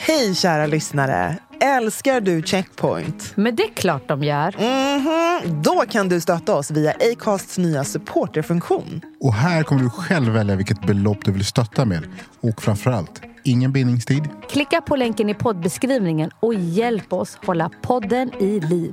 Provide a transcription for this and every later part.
Hej kära lyssnare! Älskar du Checkpoint? Men det är klart de gör. Mhm. Då kan du stötta oss via Acasts nya supporterfunktion. Och här kommer du själv välja vilket belopp du vill stötta med. Och framförallt, ingen bindningstid. Klicka på länken i poddbeskrivningen och hjälp oss hålla podden i liv.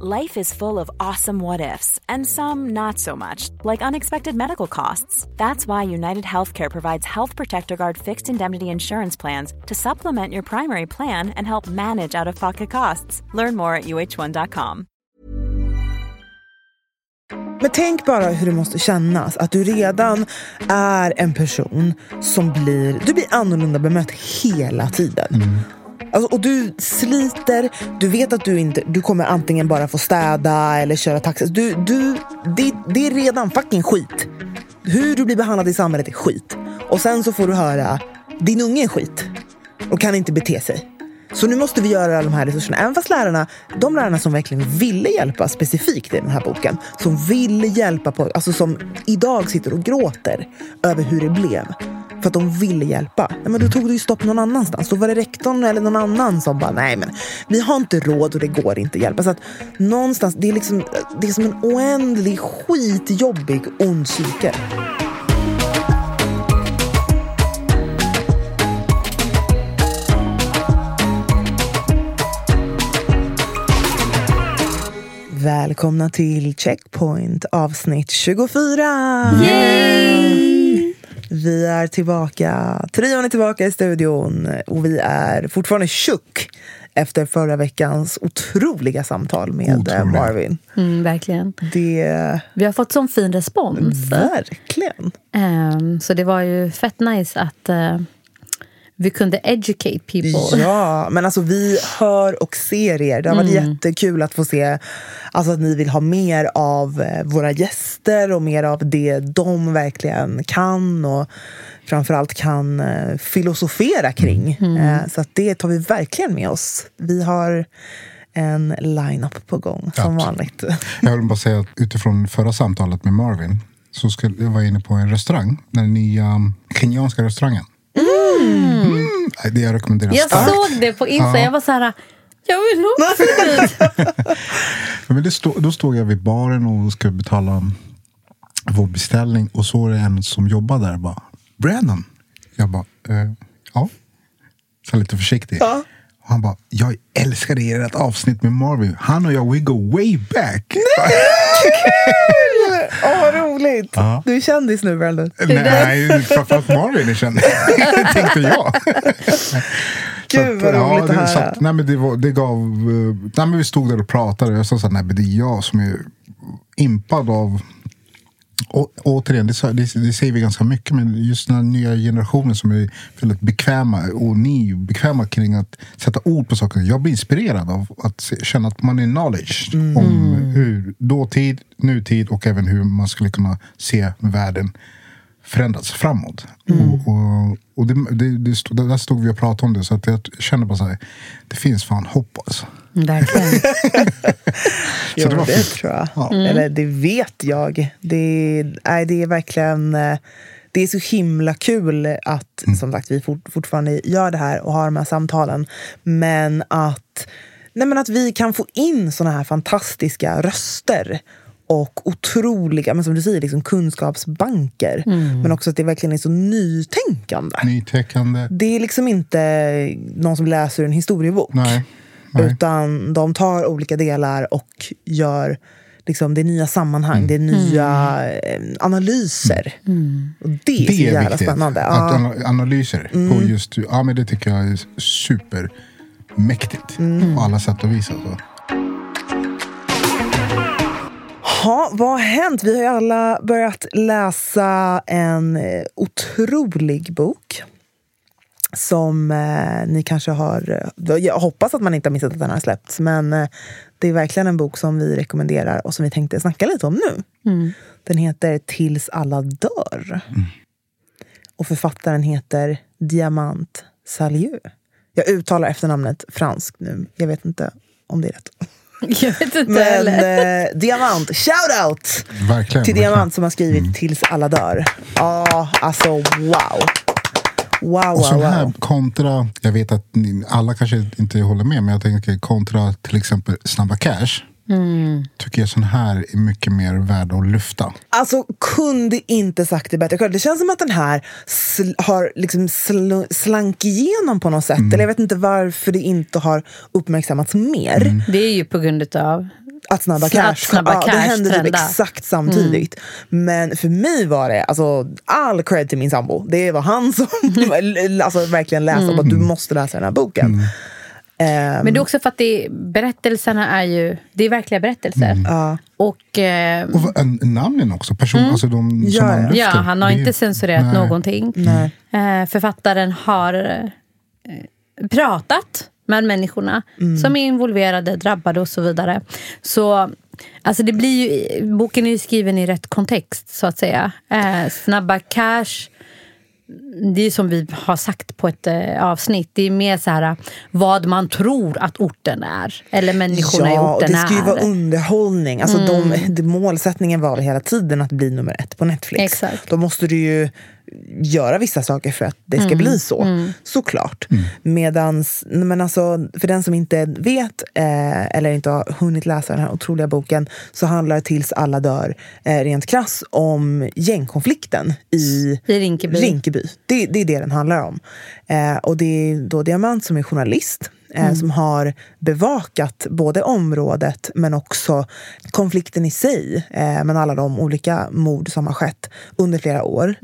Life is full of awesome what ifs, and some not so much, like unexpected medical costs. That's why United Healthcare provides Health Protector Guard fixed indemnity insurance plans to supplement your primary plan and help manage out of pocket costs. Learn more at uh1.com. Men tänk bara hur det måste kännas att du redan är en person som blir, du blir annorlunda bemött hela tiden. Alltså, och du sliter, du vet att du inte du kommer antingen bara få städa eller köra taxi. Du, du, det, det är redan fucking skit. Hur du blir behandlad i samhället är skit. Och sen så får du höra, din unge är skit och kan inte bete sig. Så nu måste vi göra alla de här resurserna. Även fast lärarna, de lärarna som verkligen ville hjälpa specifikt i den här boken, som ville hjälpa, på, alltså som idag sitter och gråter över hur det blev. För att de ville hjälpa. Nej, men då tog det ju stopp någon annanstans. Då var det rektorn eller någon annan som bara, nej men vi har inte råd och det går inte att hjälpa. Så att någonstans, det är liksom, det är som en oändlig skitjobbig ond cirkel. Välkomna till Checkpoint avsnitt 24! Yay! Vi är tillbaka, trion är tillbaka i studion och vi är fortfarande tjock efter förra veckans otroliga samtal med Otroliga. Marvin. Mm, verkligen. Det... Vi har fått sån fin respons. Verkligen. Ehm, så det var ju fett nice att eh, vi kunde educate people. Ja, men alltså vi hör och ser er. Det har varit jättekul att få se alltså att ni vill ha mer av eh, våra gäster och mer av det de verkligen kan och framförallt kan eh, filosofera kring. Eh, Så att det tar vi verkligen med oss. Vi har en line-up på gång, som Absolut. vanligt. Jag vill bara säga att utifrån förra samtalet med Marvin så ska jag var inne på en restaurang. Den nya kenyanska restaurangen. Mm. Nej, Det jag rekommenderar Jag starkt. såg det på Insta. Ja. Jag var så här, jag vill också dit. Stå, då stod jag vid baren och skulle betala vår beställning och så är det en som jobbar där bara Brandon. Jag bara, eh, ja. Så lite försiktig. Ja. Han bara, jag älskade ert avsnitt med Marvin. Han och jag, we go way back. Åh, vad roligt! Ja. Du är kändis nu, Brandon. Nej, framförallt Marvin är känd. Tänkte jag. Gud, vad ja, roligt att det, höra. så att, nej, men det, var, det gav... eh, Nej, men vi stod där och pratade och jag sa så här, nej men det är jag som är impad av... Och, återigen, det, det, det säger vi ganska mycket, men just den här nya generationen som är väldigt bekväma och ni är bekväma kring att sätta ord på saker. Jag blir inspirerad av att se, känna att man är knowledge om hur dåtid, nutid och även hur man skulle kunna se världen förändras framåt. Och, och, och det, det, det där stod vi och pratade om det, så att jag kände bara så här, det finns fan hopp alltså. Verkligen. Jo, det var det tror jag. Ja. Eller det vet jag. Det, nej, det är verkligen... eh, Det är så himla kul att Mm. som sagt, vi fort, fortfarande gör det här och har de här samtalen. Men att, nej, men att vi kan få in såna här fantastiska röster och otroliga, men som du säger, liksom kunskapsbanker. Mm. Men också att det verkligen är så nytänkande. Nytäckande. Det är liksom inte någon som läser en historiebok. Nej. Nej. Utan de tar olika delar och gör liksom, det är nya sammanhang, Mm. det är nya eh, analyser. Och det är så Det är jävla viktigt. spännande. Att Ja. ana- analyser på just, ja men det tycker jag är supermäktigt. På alla sätt och vis alltså. Ha, vad har hänt? Vi har ju alla börjat läsa en eh, otrolig bok. Som eh, ni kanske har... eh, Jag hoppas att man inte har missat att den har släppts. Men eh, det är verkligen en bok som vi rekommenderar och som vi tänkte snacka lite om nu. Den heter Tills alla dör. Och författaren heter Diamant Salieu. Jag uttalar efternamnet franskt nu. Jag vet inte om det är rätt. Jag vet inte Men heller. eh, Diamant, shout out! Verkligen. Till verkligen. Diamant som har skrivit Tills alla dör. Ja, alltså wow. Wow, Och så wow, här wow. kontra, jag vet att ni, alla kanske inte håller med, men jag tänker kontra till exempel Snabba Cash. Mm. Tycker jag sån här är mycket mer värd att lyfta. Alltså, kunde inte sagt det bättre. Det känns som att den här sl- har liksom sl- slank igenom på något sätt. Mm. Eller jag vet inte varför det inte har uppmärksammats mer. Mm. Det är ju på grund av Att Snabba Att Cash, Snabba ja, det Cash hände typ exakt samtidigt. Men för mig var det, alltså, all cred till min sambo. Det var han som alltså, verkligen läste om att du måste läsa den här boken. Mm. Ehm, Men det är också för att det, berättelserna är ju det är verkliga berättelser. ja. Och eh, Och en- namnen också, person, alltså de som Ja, han ja. lyfter. ja, han har Det inte censurerat nej. någonting. Nej. Eh, författaren har eh, pratat med människorna som är involverade, drabbade och så vidare. Så alltså det blir ju, boken är ju skriven i rätt kontext, så att säga. Eh, snabba cash det är som vi har sagt på ett eh, avsnitt. Det är mer så här vad man tror att orten är. Eller människorna i Ja, och orten det ska ju är. Mm. vara underhållning. Alltså de, det, målsättningen var hela tiden att bli nummer ett på Netflix. Exakt. Då måste du ju göra vissa saker för att det ska Mm. bli så. Såklart. Medans, men alltså, för den som inte vet eh, eller inte har hunnit läsa den här otroliga boken så handlar Tills alla dör eh, rent krass om gängkonflikten i, I Rinkeby. Rinkeby. Det, det är det den handlar om. Eh, och det är då Diamant som är journalist eh, som har bevakat både området men också konflikten i sig eh, men alla de olika mord som har skett under flera år.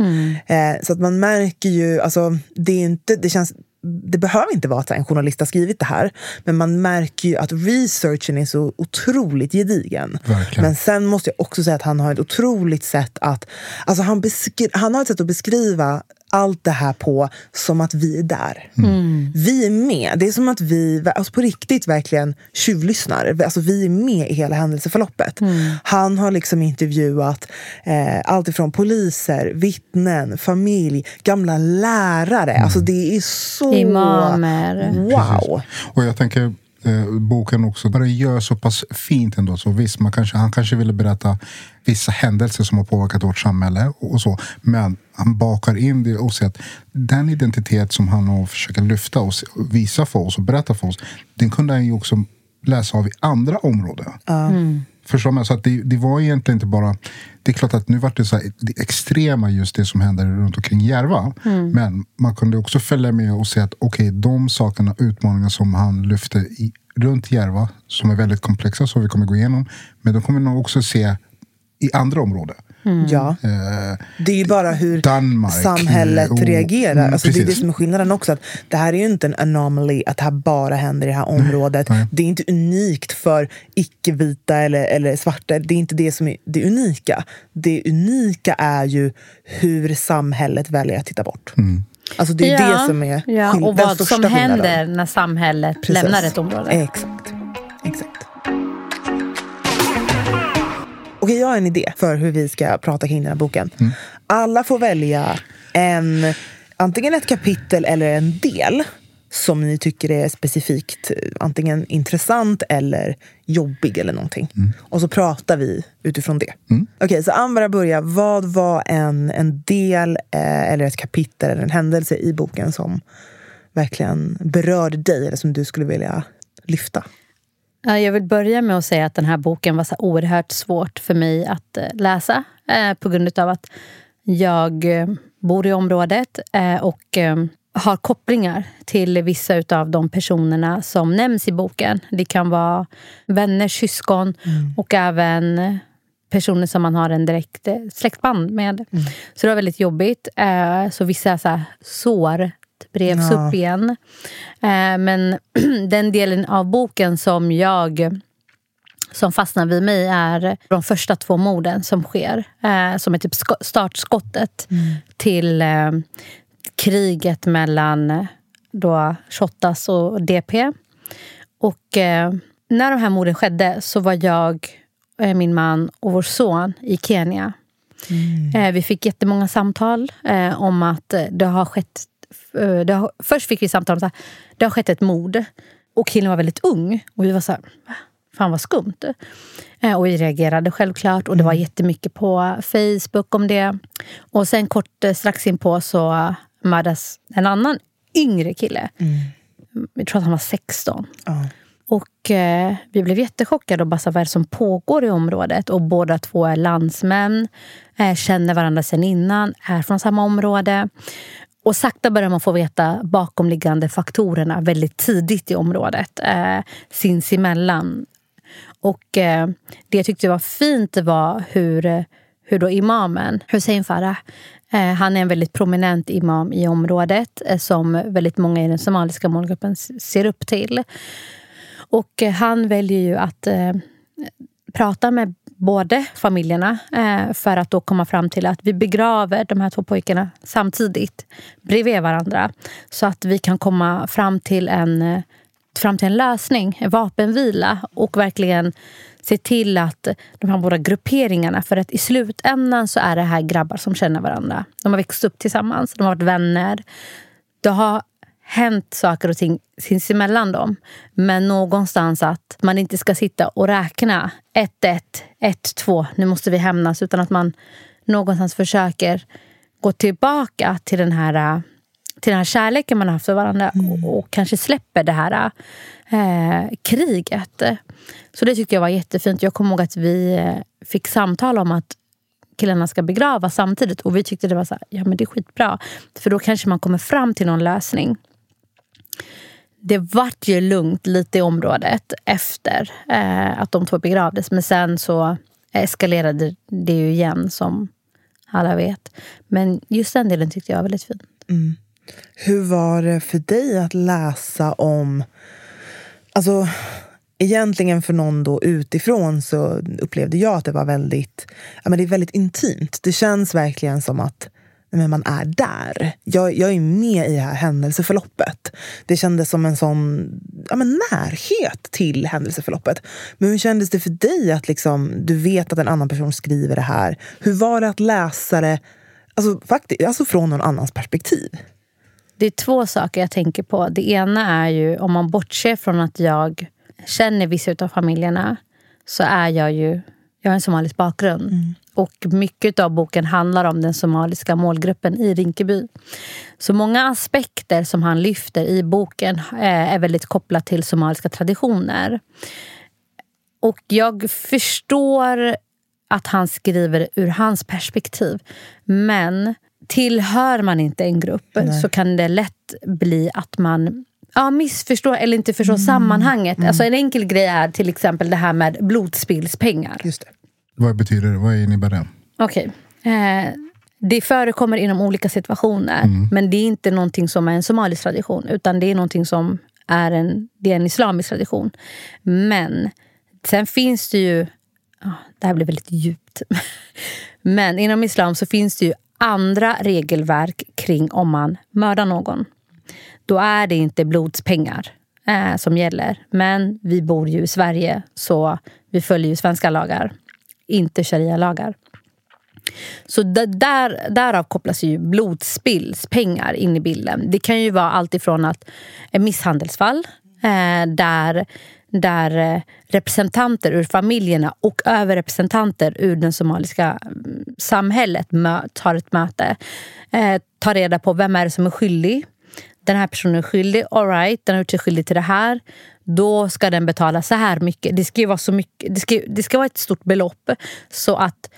Eh, så att man märker ju, alltså det är inte, det känns det behöver inte vara att en journalist har skrivit det här, men man märker ju att researchen är så otroligt gedigen. Verkligen. Men sen måste jag också säga att han har ett otroligt sätt att... Alltså han, beskri- han har ett sätt att beskriva allt det här på som att vi är där. Vi är med. Det är som att vi alltså på riktigt verkligen tjuvlyssnar. Alltså vi är med i hela händelseförloppet. Han har liksom intervjuat eh, allt ifrån poliser, vittnen, familj, gamla lärare. Alltså det är så... Imamer. Wow! Och jag tänker eh, boken också det gör så pass fint ändå. Så visst, man kanske, han kanske ville berätta vissa händelser som har påverkat vårt samhälle och så. Men han bakar in det och säger att den identitet som han försöker lyfta och och visa för oss och berätta för oss. Den kunde han ju också läsa av i andra områden. Mm. Förstår man? Så att det, det var egentligen inte bara... Det är klart att nu vart det så här, det extrema just det som händer runt omkring Järva. Men man kunde också följa med och se att okej, de sakerna, utmaningar som han lyfte i, runt Järva, som är väldigt komplexa, som vi kommer gå igenom. Men de kommer nog också se i andra områden. Ja. Eh, Det är ju bara hur Danmark, samhället eh, och- reagerar. mm, alltså det är det som är skillnaden också. Att det här är ju inte en anomaly, att det här bara händer i det här området. nej. Det är inte unikt för icke-vita eller, eller svarta. Det är inte det som är det unika. Det unika är ju hur samhället väljer att titta bort. Alltså det är ja, det som är ja, skill- Och vad som händer när samhället Precis. lämnar ett område. Exakt. Exakt. Okej, jag har en idé för hur vi ska prata kring den här boken. Alla får välja en, antingen ett kapitel eller en del som ni tycker är specifikt eh, antingen intressant eller jobbig eller någonting. Och så pratar vi utifrån det. Okej, så Ambra börjar. Vad var en, en del eh, eller ett kapitel eller en händelse i boken som verkligen berörde dig eller som du skulle vilja lyfta? Ja, Jag vill börja med att säga att den här boken var så oerhört svårt för mig att eh, läsa. Eh, på grund av att jag eh, bor i området och har kopplingar till vissa av de personerna som nämns i boken. Det kan vara vänner, syskon och även personer som man har en direkt släktband med. Så det var väldigt jobbigt. Så vissa så här, sår revs Ja. upp igen. Eh, men den delen av boken som jag som fastnar vid mig är de första två morden som sker. Eh, som är typ startskottet till eh, kriget mellan eh, då Shottaz och DP. Och eh, när de här morden skedde så var jag, eh, min man och vår son i Kenya. Eh, vi fick jättemånga samtal om att det har skett... eh, Det först fick vi samtal om att det har skett ett mord. Och killen var väldigt ung. Och vi var så här, "Va? fan vad skumt. Eh, Och vi reagerade självklart. Och det var jättemycket på Facebook om det. Och sen kort eh, strax inpå så mördas en annan yngre kille. Jag tror att han var 16. Ja. Och eh, vi blev jättechockade och bara vad är det som pågår i området? Och båda två är landsmän, eh, känner varandra sedan innan, är från samma område. Och sakta börjar man få veta bakomliggande faktorerna väldigt tidigt i området. Eh, sinsemellan. Och eh, det jag tyckte var fint var hur, hur då imamen, Hussein Farah, eh, han är en väldigt prominent imam i området eh, som väldigt många i den somaliska målgruppen ser upp till. Och eh, han väljer ju att eh, prata med båda familjerna eh, för att då komma fram till att vi begraver de här två pojkarna samtidigt bredvid varandra. Så att vi kan komma fram till en, eh, fram till en lösning, en vapenvila och verkligen se till att de här båda grupperingarna, för att i slutändan så är det här grabbar som känner varandra. De har växt upp tillsammans, de har varit vänner. Det har hänt saker och ting sinsemellan dem. Men någonstans att man inte ska sitta och räkna 1-1, 1-2, nu måste vi hämnas. Utan att man någonstans försöker gå tillbaka till den här, till den här kärleken man har haft för varandra och, och kanske släpper det här eh, kriget. Så det tyckte jag var jättefint. Jag kommer ihåg att vi eh, fick samtal om att killarna ska begravas samtidigt. Och vi tyckte det var så här, ja men det är skitbra. För då kanske man kommer fram till någon lösning. Det vart ju lugnt lite i området efter eh, att de två begravdes. Men sen så eskalerade det ju igen som alla vet. Men just den delen tyckte jag var väldigt fin. Mm. Hur var det för dig att läsa om... Alltså, egentligen för någon då utifrån så upplevde jag att det var väldigt, ja, men det är väldigt intimt. Det känns verkligen som att men man är där. Jag, jag är med i det här händelseförloppet. Det kändes som en sån ja, men närhet till händelseförloppet. Men hur kändes det för dig att liksom, du vet att en annan person skriver det här? Hur var det att läsa det alltså, faktiskt, alltså från någon annans perspektiv? Det är två saker jag tänker på. Det ena är ju, om man bortser från att jag känner vissa av familjerna, så är jag ju... Jag har en somalisk bakgrund. Och mycket av boken handlar om den somaliska målgruppen i Rinkeby. Så många aspekter som han lyfter i boken eh, är väldigt kopplat till somaliska traditioner. Och jag förstår att han skriver ur hans perspektiv. Men tillhör man inte en grupp så kan det lätt bli att man ja, missförstår eller inte förstår sammanhanget. Alltså en enkel grej är till exempel det här med blodspillspengar. Just det. Vad betyder det? Vad innebär det? Okej. Eh, det förekommer inom olika situationer. Men det är inte någonting som är en somalisk tradition. Utan det är någonting som är en, det är en islamisk tradition. Men sen finns det ju... ja, det här blir väldigt djupt. Men inom islam så finns det ju andra regelverk kring om man mördar någon. Då är det inte blodspengar eh, som gäller. Men vi bor ju i Sverige så vi följer ju svenska lagar. Inte sharia-lagar. Så där, därav kopplas ju blodspillspengar in i bilden. Det kan ju vara allt ifrån att misshandelsfall eh, där, där eh, representanter ur familjerna och överrepresentanter ur det somaliska mm, samhället mö- tar ett möte. Eh, tar reda på vem är det som är skyldig. Den här personen är skyldig, all right, den har gjort sig skyldig till det här. Då ska den betala så här mycket. Det ska, vara, så mycket, det ska, det ska vara ett stort belopp så att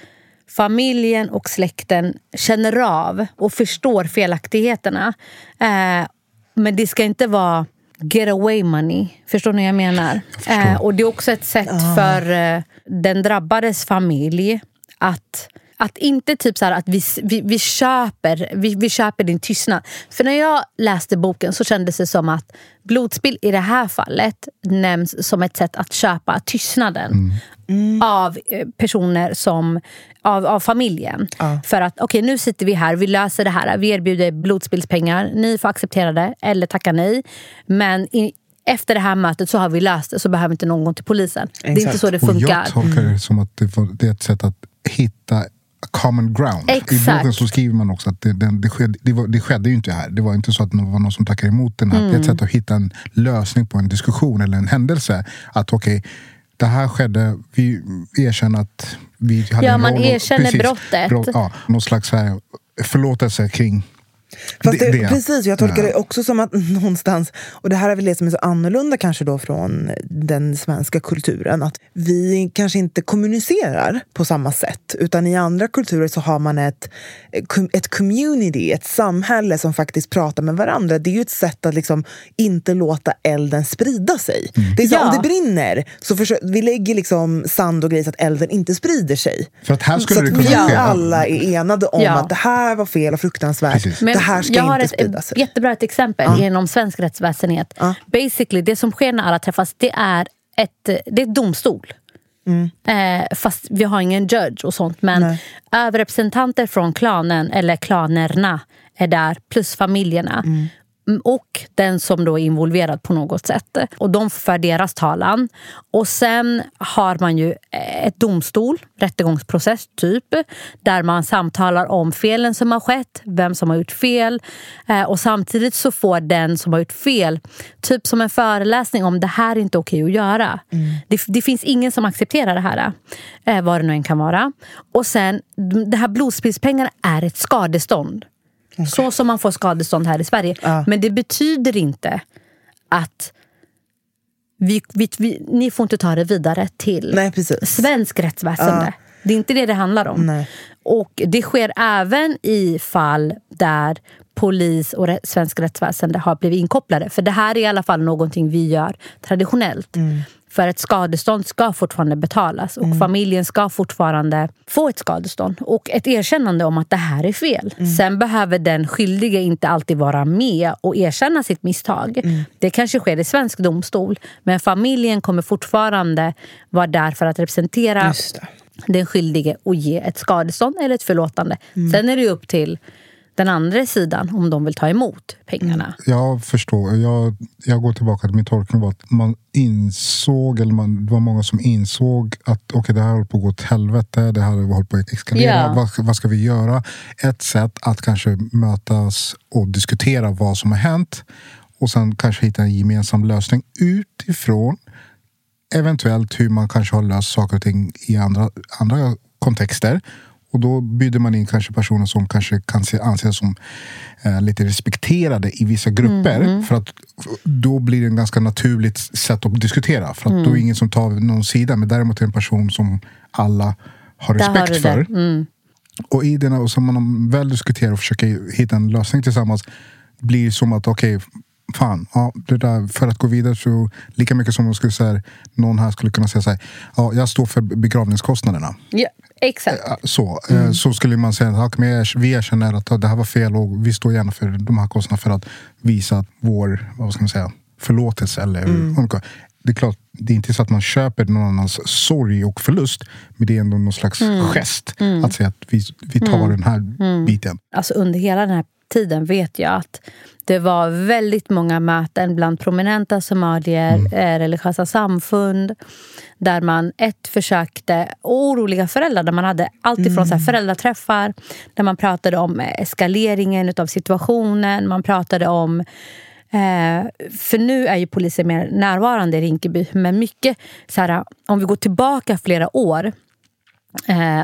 familjen och släkten känner av och förstår felaktigheterna. Eh, men det ska inte vara get away money. Förstår ni vad jag menar? Eh, och det är också ett sätt för eh, den drabbades familj att att inte typ så här, att vi, vi, vi, köper, vi, vi köper din tystnad. För när jag läste boken så kändes det som att blodspill i det här fallet nämns som ett sätt att köpa tystnaden. Mm. av eh, personer som av, av familjen. Ja. För att okej, nu sitter vi här, vi löser det här. Vi erbjuder blodspillspengar. Ni får acceptera det eller tacka nej. Men i, efter det här mötet så har vi löst det, så behöver inte någon gå till polisen. Det är inte Exakt. så det Och funkar. jag tolkar det som att det, var, det är ett sätt att hitta common ground. I Exakt. boken så skriver man också att det, det, det, skedde, det, var, det skedde ju inte här. Det var inte så att det var någon som tackade emot den här. Det är ett sätt att hitta en lösning på en diskussion eller en händelse. Att okej, det här skedde, vi erkänner att vi hade Ja, man roll erkänner brottet. ja, någon slags här, förlåtelse kring Fast det, det. Precis, jag tolkar Ja. det också som att någonstans, och det här är väl det som är så annorlunda kanske då från den svenska kulturen, att vi kanske inte kommunicerar på samma sätt. Utan i andra kulturer så har man ett, ett community, ett samhälle som faktiskt pratar med varandra. Det är ju ett sätt att liksom inte låta elden sprida sig. Det är så, Ja. Om det brinner, så försö- vi lägger liksom sand och grejer så att elden inte sprider sig. För att här skulle så det att kunna vi ske. alla är enade om Ja. att det här var fel och fruktansvärt. Det här ska jag har inte ett sprida sig. jättebra ett exempel inom svensk rättsväsenhet. Ja. Basically, det som sker när alla träffas, det är ett, det är domstol. Eh, fast vi har ingen judge och sånt. Men Nej. överrepresentanter från klanen, eller klanerna, är där. Plus familjerna. Mm, Och den som då är involverad på något sätt. Och de för deras talan. Och sen har man ju ett domstol, rättegångsprocess typ. Där man samtalar om felen som har skett, vem som har gjort fel. Eh, och samtidigt så får den som har gjort fel, typ som en föreläsning om det här är inte okej att göra. Det, det finns ingen som accepterar det här. Eh, vad det nu än kan vara. Och sen, det här blodspillspengarna är ett skadestånd. Så som man får skadestånd här i Sverige. Ja. Men det betyder inte att vi, vi, vi, ni får inte ta det vidare till Nej, svensk rättsväsende. Det är inte det det handlar om. Nej. Och Det sker även i fall där polis och svensk rättsväsende har blivit inkopplade. För det här är i alla fall någonting vi gör traditionellt. För ett skadestånd ska fortfarande betalas och familjen ska fortfarande få ett skadestånd och ett erkännande om att det här är fel. Sen behöver den skyldige inte alltid vara med och erkänna sitt misstag. Det kanske sker i svensk domstol men familjen kommer fortfarande vara där för att representera den skyldige och ge ett skadestånd eller ett förlåtande. Sen är det upp till den andra sidan om de vill ta emot pengarna. Jag förstår. Jag, jag går tillbaka till min tolkning var att man insåg, eller man, det var många som insåg att okay, det här håller på att gå åt helvete, det här håller på att eskalera. Ja. Vad, vad ska vi göra? Ett sätt att kanske mötas och diskutera vad som har hänt och sen kanske hitta en gemensam lösning utifrån eventuellt hur man kanske har löst saker och ting i andra, andra kontexter. Och då bjuder man in kanske personer som kanske kan se, anses som eh, lite respekterade i vissa grupper. För att då blir det en ganska naturligt sätt att diskutera. För att då är det ingen som tar någon sida. Men däremot är det en person som alla har Där har respekt du för. Mm. Och i den, och som man väl diskuterar och försöker hitta en lösning tillsammans blir det som att okej, fan, ja, det där, för att gå vidare så lika mycket som man skulle säga, någon här skulle kunna säga så här, ja, jag står för begravningskostnaderna. Ja, exakt. Så, eh, så skulle man säga att men jag- vi erkänner att det här var fel och vi står gärna för de här kostnaderna för att visa vår vad ska man säga, förlåtelse. Eller, Det är klart, det är inte så att man köper någon annans sorg och förlust men det är ändå någon slags gest att säga att vi, vi tar den här biten. Alltså under hela den här tiden vet jag att det var väldigt många möten bland prominenta somalier, eh, religiösa samfund där man ett försökte, oroliga föräldrar, där man hade alltifrån så här föräldraträffar där man pratade om eskaleringen av situationen, man pratade om Eh, för nu är ju polisen mer närvarande i Rinkeby. Men mycket, så här, om vi går tillbaka flera år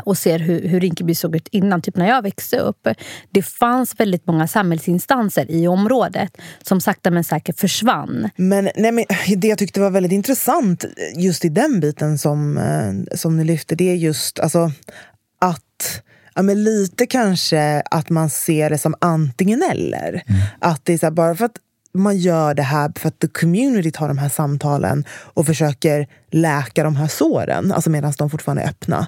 och ser hur, hur Rinkeby såg ut innan, typ när jag växte upp. Det fanns väldigt många samhällsinstanser i området som sakta men säkert försvann. Men, nej, men det jag tyckte var väldigt intressant just i den biten som, eh, som ni lyfter, det är just alltså, att Ja, men lite kanske att man ser det som antingen eller. Att det är så här, bara för att man gör det här för att the community tar de här samtalen och försöker läka de här såren, alltså medan de fortfarande är öppna.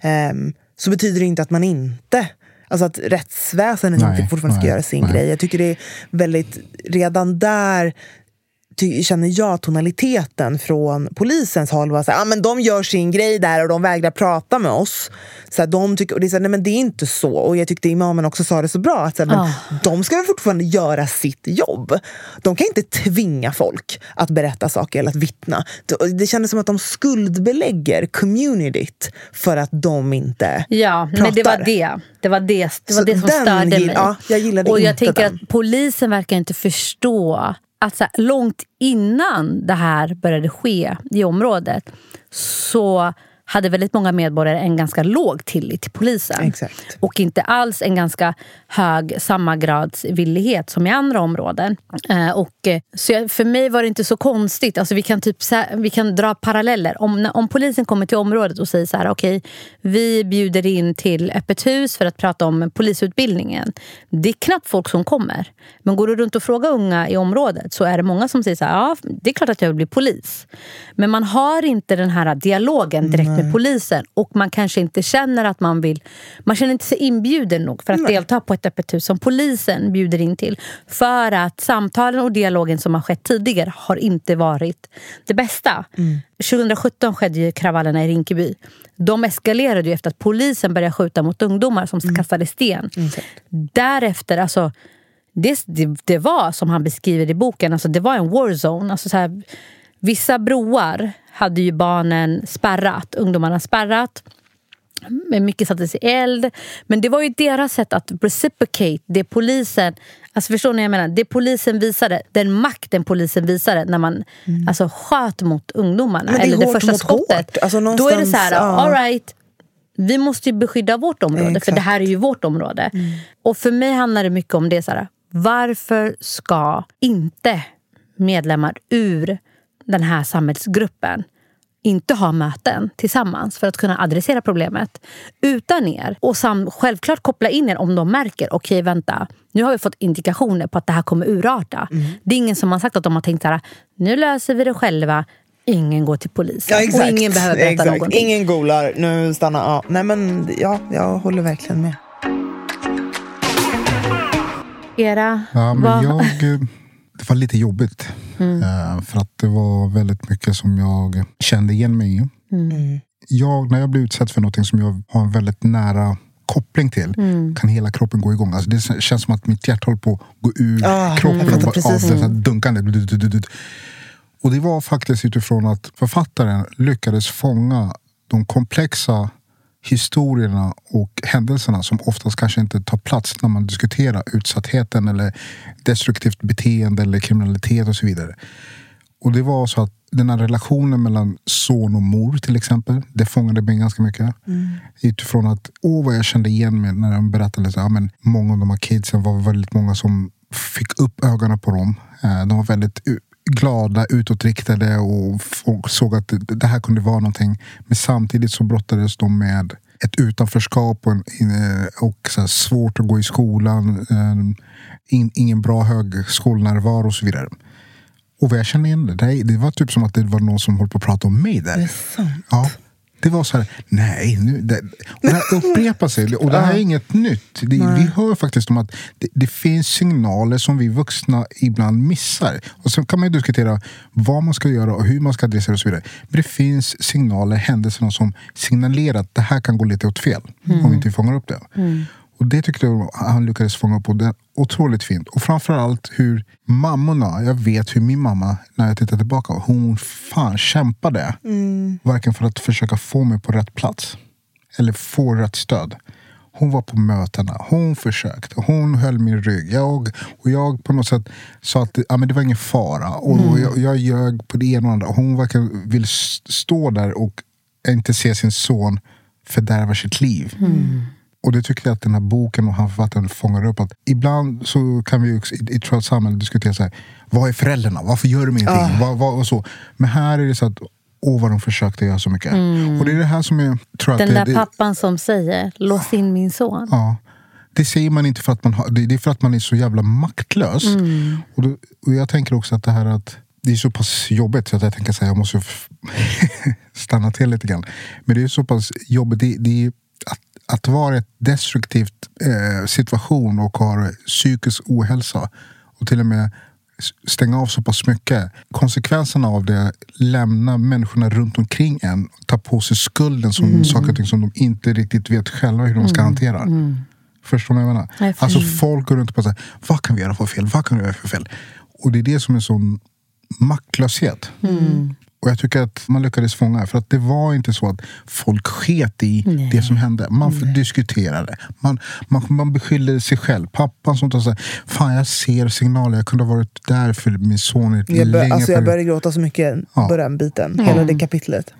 ehm, så betyder det inte att man inte Alltså att rättsväsendet Nej, inte fortfarande ska nej, göra sin nej. grej. Jag tycker det är väldigt, redan där känner jag tonaliteten från polisens håll var så här, ah, men de gör sin grej där och de vägrar prata med oss. Så här, de tycker, och det, är så här, nej, men det är inte så. Och jag tyckte imamen också sa det så bra. Att, så här, men Ah. De ska väl fortfarande göra sitt jobb. De kan inte tvinga folk att berätta saker eller att vittna. Det, kändes som att de skuldbelägger communityt för att de inte Ja, men det var pratar. det. Det var det, det, var Så det som störde mig. ja, jag och jag tänker den. att polisen verkar inte förstå att så här, långt innan det här började ske i området så hade väldigt många medborgare en ganska låg tillit till polisen. Exakt. Och inte alls en ganska hög samma grads villighet som i andra områden. Eh, och, eh, så för mig var det inte så konstigt. Alltså vi, kan typ, vi kan dra paralleller. Om, om polisen kommer till området och säger så här, okej, vi bjuder in till öppet hus för att prata om polisutbildningen. Det är knappt folk som kommer. Men går du runt och frågar unga i området så är det många som säger så här, ja, det är klart att jag vill bli polis. Men man har inte den här dialogen direkt med polisen och man kanske inte känner att man vill, man känner inte sig inbjuden nog för att delta på ett öppet hus som polisen bjuder in till. För att samtalen och dialogen som har skett tidigare har inte varit det bästa. 2017 skedde ju kravallerna i Rinkeby. De eskalerade ju efter att polisen började skjuta mot ungdomar som kastade sten. Därefter, alltså det, det, det var som han beskriver i boken, alltså det var en warzone. Alltså så här, vissa broar hade ju barnen spärrat, ungdomarna spärrat. Men mycket sattes i eld. Men det var ju deras sätt att reciprocate det polisen... Alltså förstår ni jag menar? Det polisen visade, den makten polisen visade när man alltså, sköt mot ungdomarna. Mm. Men det eller det första mot skottet. hårt. Alltså då är det så här, ja. all right, vi måste ju beskydda vårt område, för Exakt. Mm. det här är ju vårt område. Och för mig handlar det mycket om det. Så här, varför ska inte medlemmar ur den här samhällsgruppen inte ha möten tillsammans för att kunna adressera problemet utan er. Och sam, självklart koppla in er om de märker, okej vänta, nu har vi fått indikationer på att det här kommer urarta. Mm. Det är ingen som har sagt att de har tänkt så här, nu löser vi det själva, ingen går till polisen. Ja, exakt. Och ingen behöver berätta exakt. någonting. Ingen golar, nu stannar ja. Nej men ja, jag håller verkligen med. Era, Ja, men vad- jag, det var lite jobbigt. Eh, För att det var väldigt mycket som jag kände igen mig i. Jag, när jag blir utsatt för någonting som jag har en väldigt nära koppling till kan hela kroppen gå igång. Alltså det känns som att mitt hjärta håller på att gå ur Ah, kroppen fattar och bara, av det här dunkandet. Du. Och det var faktiskt utifrån att författaren lyckades fånga de komplexa historierna och händelserna som oftast kanske inte tar plats när man diskuterar utsattheten eller destruktivt beteende eller kriminalitet och så vidare. Och det var så att den här relationen mellan son och mor till exempel, det fångade mig ganska mycket. Utifrån att, åh vad jag kände igen mig när de berättade så, ja, men många av de här kidsen var väldigt många som fick upp ögonen på dem. Eh, De var väldigt glada, utåtriktade och folk såg att det, här kunde vara någonting. Men samtidigt så brottades de med ett utanförskap och, en, eh, och så svårt att gå i skolan. eh, In, ingen bra högskolnärvaro och så vidare. Och vad jag kände igen det, det, det var typ som att det var någon som höll på att prata om mig där. Det är sant. Ja. Det var så här, nej, nu, det, och det här upprepar sig. Och det här är inget nytt. Det, vi hör faktiskt om att det, det finns signaler som vi vuxna ibland missar. Och sen kan man ju diskutera vad man ska göra och hur man ska adressera och så vidare. Men det finns signaler, händelserna som signalerar att det här kan gå lite åt fel. Om vi inte fångar upp det. Och det tyckte jag han lyckades fånga och det otroligt fint. Och framförallt hur mammorna, jag vet hur min mamma, när jag tittar tillbaka, hon fan kämpade. Varken för att försöka få mig på rätt plats. Eller få rätt stöd. Hon var på mötena, hon försökte, hon höll min rygg. Jag, och jag på något sätt sa att ja, men det var ingen fara. Och jag, jag ljög på det ena och det andra. Hon verkar vill st- stå där och inte se sin son fördärva sitt liv. Och det tycker jag att den här boken och han författaren fångar upp. Att ibland så kan vi också i, i tror jag, samhället diskutera så här, vad är föräldrarna? Varför gör de ingenting? Vad, vad, och så. Men här är det så att åh vad de försökte göra så mycket. Och det är det här som jag tror att Den det, där det, pappan som säger lås in min son. Ja. Det säger man inte för att man har, det är för att man är så jävla maktlös. Och, då, och jag tänker också att det här att det är så pass jobbigt så att jag tänker att jag måste stanna till lite grann. Men det är så pass jobbigt. Det, det är att, att vara i ett destruktivt eh, situation och har psykisk ohälsa och till och med stänga av så pass mycket. Konsekvenserna av det lämnar människorna runt omkring en ta på sig skulden som Mm. saker och ting som de inte riktigt vet själva hur de ska hantera. Förstår ni vad jag menar? Förstår. Alltså folk går runt och bara säger, vad kan vi göra för fel? Vad kan vi göra för fel? Och det är det som är sån maktlöshet. Mm. Och jag tycker att man lyckades fånga för att det var inte så att folk sket i det som hände. Man diskuterade. Man, man, man beskyllde sig själv. Pappan som här, fan jag ser signaler, jag kunde ha varit där för min son Jag, bör, alltså jag period." började gråta så mycket Ja. på den biten. Hela det kapitlet.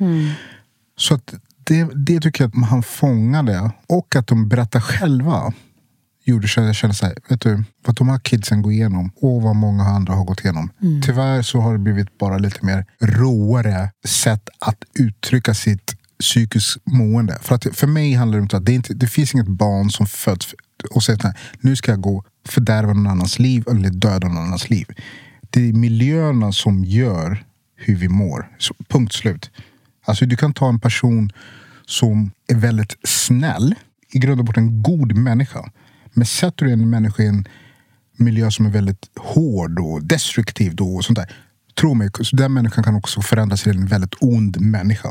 Så att det, det tycker jag att han fångade. Och att de berättar själva. Gjorde så att jag kände så här, vet du, vad de här kidsen går igenom och vad många andra har gått igenom. Tyvärr så har det blivit bara lite mer råare sätt att uttrycka sitt psykiskt mående. För, att, för mig handlar det om att det, inte, det finns inget barn som föds och säger här, nu ska jag gå fördärva någon annans liv eller döda någon annans liv. Det är miljöerna som gör hur vi mår. Så, punkt slut. Alltså du kan ta en person som är väldigt snäll, i grund och botten en god människa. Men sätter du en människa i en miljö som är väldigt hård och destruktiv då och sånt där. Tro mig, så den människan kan också förändras till en väldigt ond människa.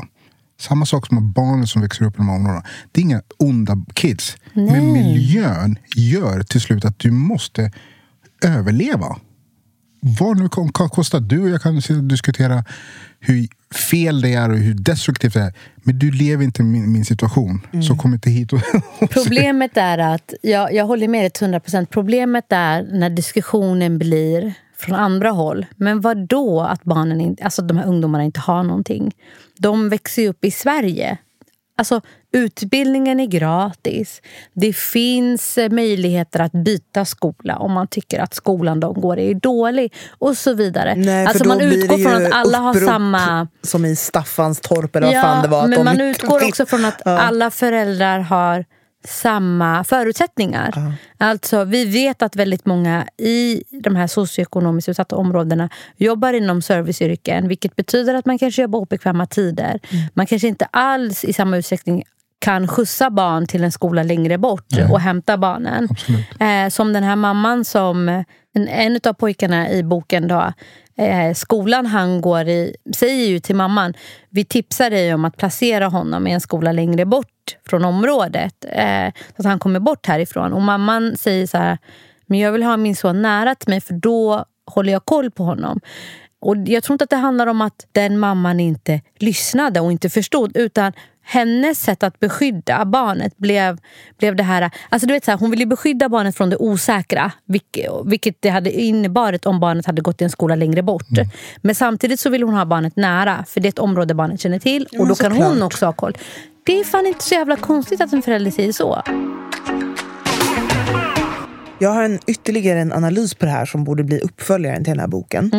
Samma sak som barnen som växer upp i de här områdena. Det är inga onda kids. Men miljön gör till slut att du måste överleva vad nu kan kan kosta. Du och jag kan diskutera hur fel det är och hur destruktivt det är. Men du lever inte i min, min situation. Så kom inte hit och... Problemet är att, jag, jag håller med dig till 100%. Problemet är när diskussionen blir från andra håll. Men vad då att barnen inte, alltså de här ungdomarna inte har någonting? De växer ju upp i Sverige. Alltså, utbildningen är gratis. Det finns eh, möjligheter att byta skola om man tycker att skolan de går är dålig. Och så vidare. Nej, för alltså, då man blir utgår det från att alla har samma... Som i Staffanstorp eller vad fan det var. men de man utgår också från att Ja. alla föräldrar har samma förutsättningar. Alltså, vi vet att väldigt många i de här socioekonomiskt utsatta områdena jobbar inom serviceyrken vilket betyder att man kanske jobbar obekväma tider. Man kanske inte alls i samma utsträckning kan skjutsa barn till en skola längre bort och hämta barnen. Eh, som den här mamman som, en, en av pojkarna i boken då, eh, skolan han går i säger ju till mamman, vi tipsar dig om att placera honom i en skola längre bort från området. Eh, så att han kommer bort härifrån. Och mamman säger så här, men jag vill ha min son nära till mig för då håller jag koll på honom. Och Jag tror inte att det handlar om att den mamman inte lyssnade och inte förstod utan hennes sätt att beskydda barnet blev, blev det här... Alltså du vet så här, hon ville beskydda barnet från det osäkra vilket, det hade inneburit om barnet hade gått i en skola längre bort. Men samtidigt så vill hon ha barnet nära för det är ett område barnet känner till och då kan hon såklart. också ha koll. Det är fan inte så jävla konstigt att en förälder säger så. Jag har en, ytterligare en analys på det här som borde bli uppföljaren till den här boken.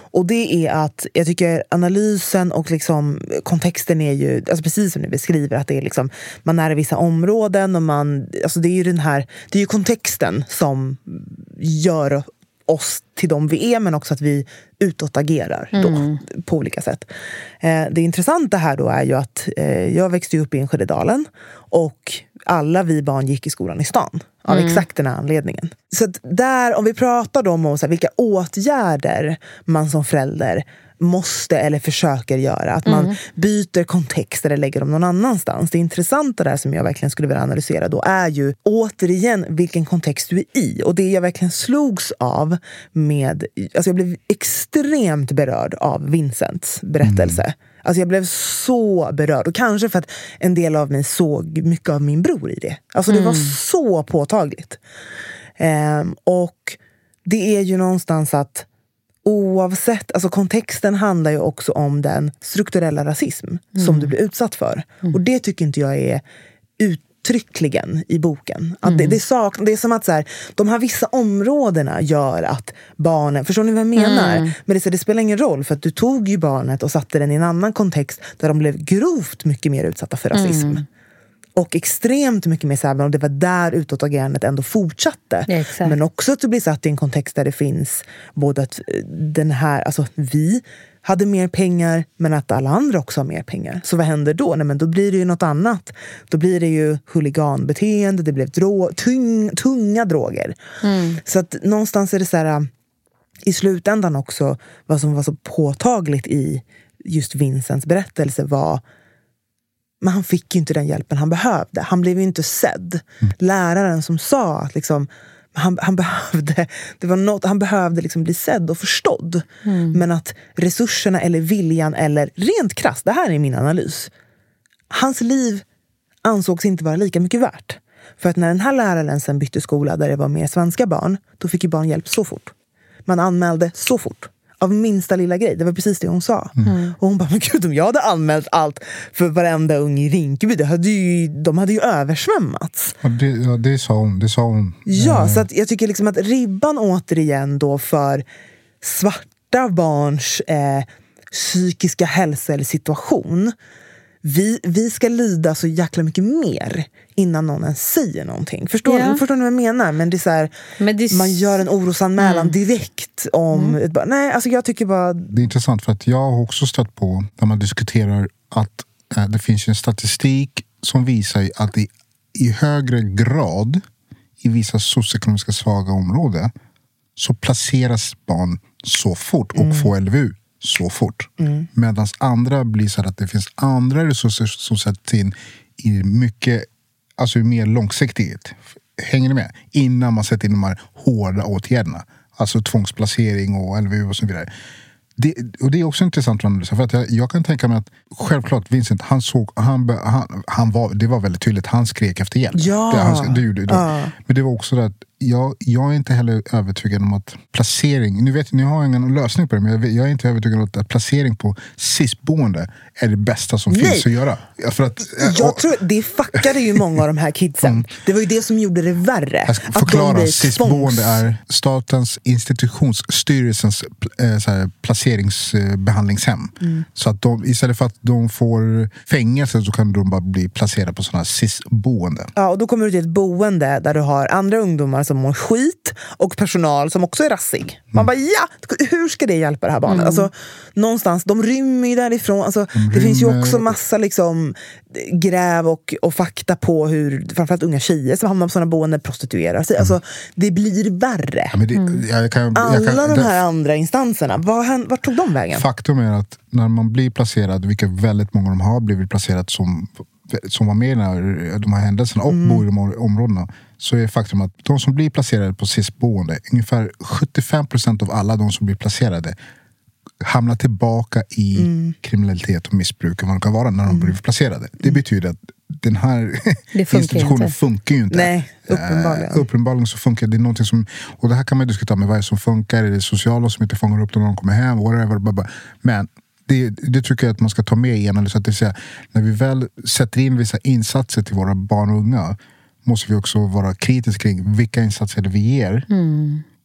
Och det är att jag tycker analysen och liksom kontexten är ju alltså precis som ni beskriver. att det är liksom, Man är i vissa områden och man... Alltså det är ju den här, det är ju kontexten som gör oss till de vi är men också att vi utåtagerar då, på olika sätt. Eh, det intressanta här då är ju att eh, jag växte upp i Enskededalen och alla vi barn gick i skolan i stan av exakt den här anledningen. Så där, om vi pratar om så här, vilka åtgärder man som förälder måste eller försöker göra. Att man byter kontext eller lägger dem någon annanstans. Det intressanta där som jag verkligen skulle vilja analysera då är ju återigen vilken kontext du är i. Och det jag verkligen slogs av med... Alltså jag blev extremt berörd av Vincents berättelse. Alltså jag blev så berörd. Och kanske för att en del av mig såg mycket av min bror i det. Alltså det var så påtagligt. Ehm, och det är ju någonstans att oavsett, alltså kontexten handlar ju också om den strukturella rasism som du blir utsatt för. Och det tycker inte jag är uttryckligen i boken. Att det, det, sak, det är som att så här, de här vissa områdena gör att barnen... Förstår ni vad jag menar? Men det, så, det spelar ingen roll, för att du tog ju barnet och satte den i en annan kontext där de blev grovt mycket mer utsatta för rasism. Och extremt mycket mer här, och det var där utåtagerandet ändå fortsatte. Ja. Men också att du blir satt i en kontext där det finns både att eh, den här, alltså vi hade mer pengar men att alla andra också har mer pengar. Så vad händer då? Nej, men då blir det ju något annat. Då blir det ju huliganbeteende, det blev drå- tung, tunga droger. Så att någonstans är det så här, i slutändan också, vad som var så påtagligt i just Vincents berättelse var men han fick inte den hjälpen han behövde. Han blev inte sedd. Läraren som sa att liksom, han, han behövde, det var något, han behövde liksom bli sedd och förstådd. Men att resurserna eller viljan eller rent krasst, det här är min analys. Hans liv ansågs inte vara lika mycket värt. För att när den här läraren sen bytte skola där det var mer svenska barn, då fick ju barn hjälp så fort. Man anmälde så fort. Av minsta lilla grej. Det var precis det hon sa. Och hon bara, men gud om jag hade anmält allt för varenda ung i Rinkeby, det hade ju, de hade ju översvämmats. Ja, det, ja, det sa hon. Det sa hon. Ja, så att jag tycker liksom att ribban återigen då för svarta barns eh, psykiska hälsa eller situation. Vi, vi ska lida så jäkla mycket mer innan någon ens säger någonting. Förstår, Ja. förstår ni vad jag menar? Men det är så här, Men det är man gör en orosanmälan direkt om... Barn. nej, alltså jag tycker bara... Det är intressant för att jag har också stött på när man diskuterar att eh, det finns en statistik som visar att i, i högre grad i vissa socioekonomiska svaga områden så placeras barn så fort och får LVU så fort. Medan andra blir så att det finns andra resurser som sätts in i mycket alltså mer långsiktigt. Hänger ni med? Innan man sätter in de här hårda åtgärderna. Alltså tvångsplacering och LVU och så vidare. Det, och det är också intressant att analysera. För att jag, jag kan tänka mig att självklart Vincent, han såg, han, han, han var, det var väldigt tydligt, han skrek efter hjälp. Ja. Det, han, det gjorde, det. Ja. Men det var också det att jag, jag är inte heller övertygad om att placering, nu vet ni har jag ingen lösning på det, men jag, jag är inte övertygad om att, placering på SIS-boende är det bästa som Nej. finns att göra. För att, Jag tror, det fuckade ju många av de här kidsen. Det var ju det som gjorde det värre. Jag ska förklara. SIS-boende är Statens institutionsstyrelsens eh, så här, placeringsbehandlingshem. Mm. Så att de, istället för att de får fängelse så kan de bara bli placerade på sådana SIS-boende. Ja, och då kommer du till ett boende där du har andra ungdomar som mår skit och personal som också är rassig. Man bara ja, hur ska det hjälpa det här barnet? Alltså, någonstans, de rymmer ju därifrån. Alltså, det finns ju också massa liksom, gräv och, och fakta på hur framförallt unga tjejer som hamnar på sådana boenden prostituerar sig. Alltså, det blir värre. Ja, det, jag kan, jag Alla kan, de det- här andra instanserna, vart tog de vägen? Faktum är att när man blir placerad, vilket väldigt många av dem har blivit placerade som, som var med när de här händelserna och bor i de här områdena. Så är faktum att de som blir placerade på SIS-boende, ungefär 75% av alla de som blir placerade hamnar tillbaka i kriminalitet och missbruk vad det kan vara när de blir placerade. Det betyder att den här funkar institutionen inte. funkar ju inte. Nej, uppenbarligen. Eh, uppenbarligen så funkar det. är någonting som, och det här kan man diskutera med vad som funkar. Är det sociala som inte fångar upp dem när de kommer hem? Whatever, blah, blah. Men det, det tycker jag att man ska ta med i analysen. Det säga, när vi väl sätter in vissa insatser till våra barn och unga måste vi också vara kritiska kring vilka insatser vi ger.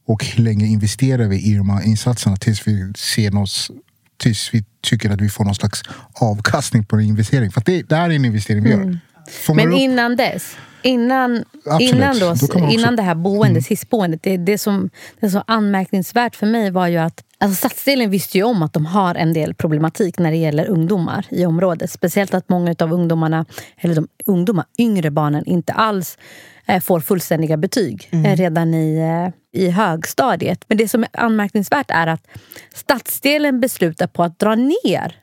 Och hur länge investerar vi i de här insatserna tills vi ser något tills vi tycker att vi får någon slags avkastning på en investering. För att det, det här är en investering vi gör. Fångar Men upp- innan dess, innan, Absolut. innan, då, Då också- innan det här boendet, hissboendet, det, det, som, det som är anmärkningsvärt för mig var ju att alltså stadsdelen visste ju om att de har en del problematik när det gäller ungdomar i området. Speciellt att många av ungdomarna, eller de ungdomar, yngre barnen, inte alls eh, får fullständiga betyg eh, redan i, eh, i högstadiet. Men det som är anmärkningsvärt är att stadsdelen beslutar på att dra ner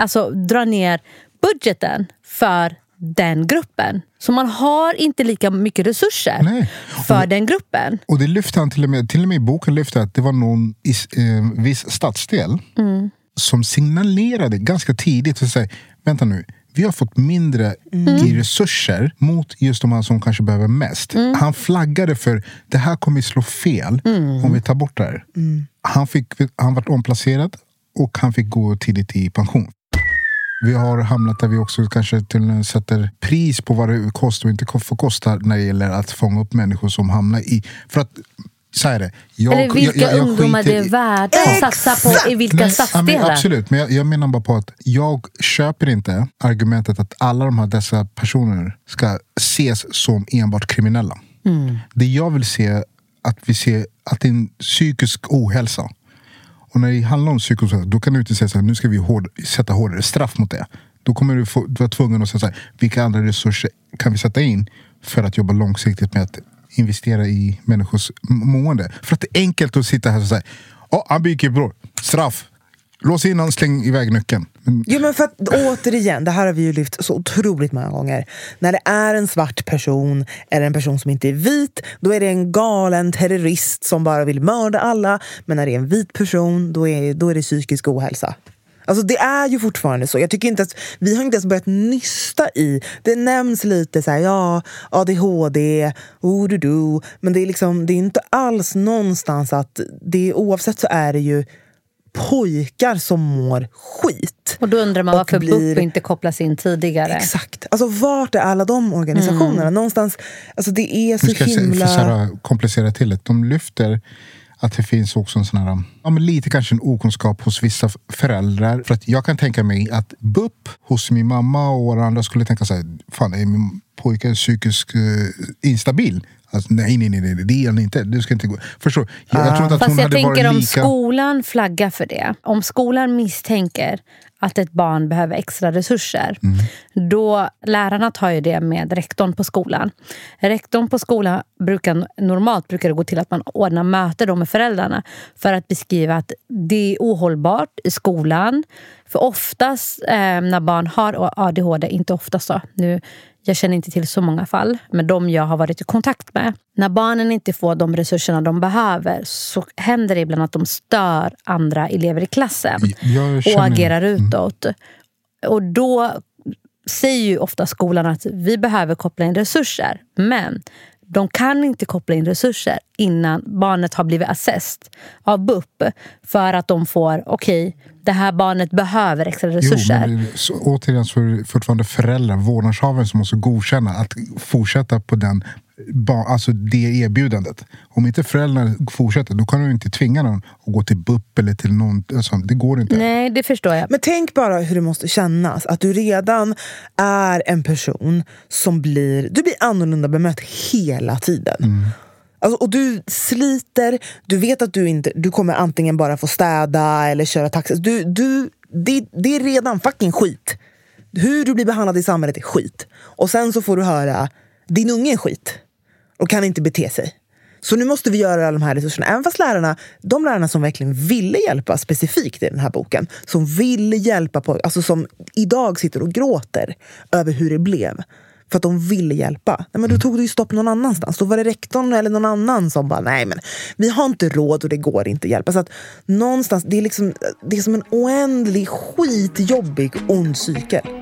alltså dra ner budgeten för den gruppen. Så man har inte lika mycket resurser Nej. för den gruppen. Och det lyfte han till och med, till och med i boken lyfte att det var någon i eh, viss stadsdel som signalerade ganska tidigt och säger, vänta nu, vi har fått mindre i resurser mot just de här som kanske behöver mest. Han flaggade för, det här kommer slå fel om vi tar bort det här. Han, fick, han var omplacerad och han fick gå tidigt i pension. Vi har hamnat där vi också kanske till och med sätter pris på vad det kostar och inte får kosta när det gäller att fånga upp människor som hamnar i... För att, så är det. Jag, Eller vilka ungdomar skiter det är värt att satsa på i vilka Nej, men stadsdelar. absolut, men jag, jag menar bara på att jag köper inte argumentet att alla de här dessa personer ska ses som enbart kriminella. Mm. Det jag vill se att vi ser att det är en psykisk ohälsa. Och när det handlar om psykosocialt, då kan du inte säga så här, nu ska vi hård, sätta hårdare straff mot det. Då kommer du få, vara tvungen att säga så här, vilka andra resurser kan vi sätta in för att jobba långsiktigt med att investera i människors mående. För att det är enkelt att sitta här och säga, ja, han begick bror, straff. Lås in honom, släng iväg nyckeln. Mm. Men... Jo, men för att, återigen, det här har vi ju lyft så otroligt många gånger. När det är en svart person, eller en person som inte är vit, då är det en galen terrorist som bara vill mörda alla. Men när det är en vit person, då är, då är det psykisk ohälsa. Alltså det är ju fortfarande så. Jag tycker inte att, vi har inte ens börjat nysta i... Det nämns lite så här, ja, ADHD, odudu. Men det är, liksom, det är inte alls någonstans att... Det, oavsett så är det ju pojkar som mår skit. Och då undrar man varför blir... BUP inte kopplas in tidigare. Exakt. Alltså vart är alla de organisationerna? Mm. Någonstans, alltså det är så ska himla... Jag ska komplicera till det. De lyfter att det finns också en sån här, ja, men lite kanske en okunskap hos vissa föräldrar. För att jag kan tänka mig att BUP hos min mamma och andra skulle tänka så här, fan är min pojke psykiskt uh, instabil? Alltså, nej, nej, nej, nej, det är han inte. Du ska inte gå. Förstår Jag, jag tror inte att Fast hon jag hade tänker varit om lika... skolan flaggar för det. Om skolan misstänker att ett barn behöver extra resurser. Mm. Då, lärarna tar ju det med rektorn på skolan. Rektorn på skolan brukar normalt brukar det gå till att man ordnar möte med föräldrarna för att beskriva att det är ohållbart i skolan. För oftast eh, när barn har ADHD, inte oftast då, nu jag känner inte till så många fall, men de jag har varit i kontakt med. När barnen inte får de resurserna de behöver så händer det ibland att de stör andra elever i klassen och agerar mm. utåt. Och då säger ju ofta skolan att vi behöver koppla in resurser. Men de kan inte koppla in resurser innan barnet har blivit assessed av BUP för att de får, okej, okay, det här barnet behöver extra resurser. Jo, men så, återigen så är det fortfarande föräldrar, vårdnadshavaren som måste godkänna att fortsätta på den alltså det erbjudandet. Om inte föräldrarna fortsätter, då kan du inte tvinga någon att gå till BUP eller till någon. Alltså, det går inte. Nej, det förstår jag. Men tänk bara hur det måste kännas att du redan är en person som blir, du blir annorlunda bemött hela tiden. Mm. Alltså, och du sliter, du vet att du inte du kommer antingen bara få städa eller köra taxi. Du, du, det, det är redan fucking skit. Hur du blir behandlad i samhället är skit. Och sen så får du höra, din unge är skit och kan inte bete sig. Så nu måste vi göra alla de här resurserna. Även fast lärarna, de lärarna som verkligen ville hjälpa specifikt i den här boken, som ville hjälpa, på, alltså som idag sitter och gråter över hur det blev för att de ville hjälpa. Nej, men då tog det ju stopp någon annanstans. Då var det rektorn eller någon annan som bara, nej men vi har inte råd och det går inte att hjälpa. Så att någonstans, det är, liksom, det är som en oändlig skitjobbig ond cykel.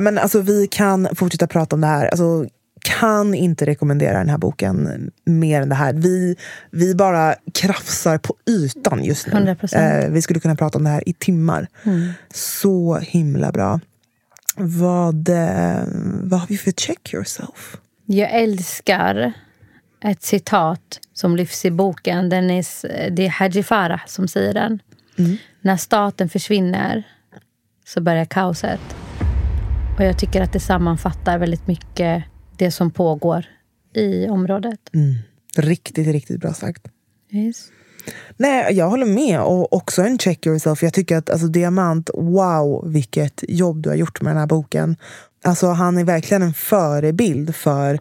Men alltså, vi kan fortsätta prata om det här. Alltså, kan inte rekommendera den här boken mer än det här. Vi, vi bara krafsar på ytan just nu. Eh, vi skulle kunna prata om det här i timmar. Mm. Så himla bra. Vad, eh, vad har vi för check yourself? Jag älskar ett citat som lyfts i boken. Den är, det är Haji Farah som säger den. Mm. När staten försvinner så börjar kaoset. Och jag tycker att det sammanfattar väldigt mycket det som pågår i området. Mm. Riktigt, riktigt bra sagt. Yes. Nej, jag håller med. Och också en check yourself. Jag tycker att alltså, Diamant, wow vilket jobb du har gjort med den här boken. Alltså, han är verkligen en förebild för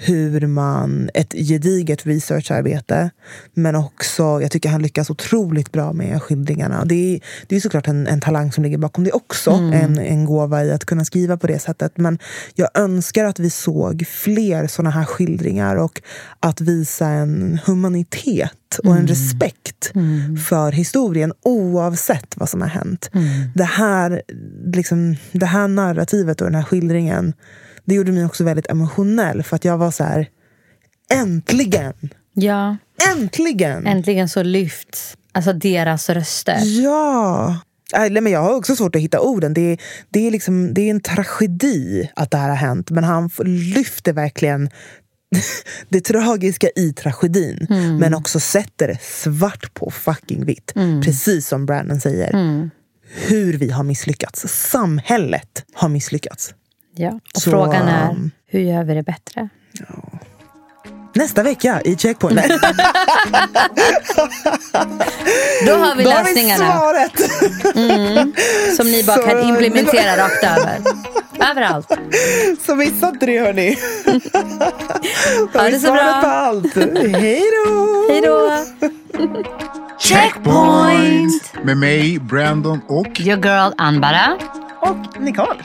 hur man... Ett gediget researcharbete. Men också, jag tycker han lyckas otroligt bra med skildringarna. Det är, det är såklart en, en talang som ligger bakom det också. Mm. En, en gåva i att kunna skriva på det sättet. Men jag önskar att vi såg fler såna här skildringar. Och att visa en humanitet och en mm. respekt mm. för historien oavsett vad som har hänt. Mm. Det, här, liksom, det här narrativet och den här skildringen det gjorde mig också väldigt emotionell för att jag var så här, äntligen! Ja. Äntligen! Äntligen så lyfts alltså deras röster. Ja! men jag har också svårt att hitta orden. Det är, det, är liksom, det är en tragedi att det här har hänt. Men han lyfter verkligen det tragiska i tragedin. Mm. Men också sätter det svart på fucking vitt. Mm. Precis som Brandon säger. Mm. Hur vi har misslyckats. Samhället har misslyckats. Ja, och Så, frågan är, hur gör vi det bättre? Ja. nästa vecka i Checkpoint. Då har vi Då har vi lösningarna svaret. som ni bara Så- kan implementera rakt över. Överallt. Så missa inte det hörni. Då Ha har det vi så svaret bra. på allt. Hej då! Hej då! Checkpoint! Med mig, Brandon och Your girl Anbara. Och Nicole.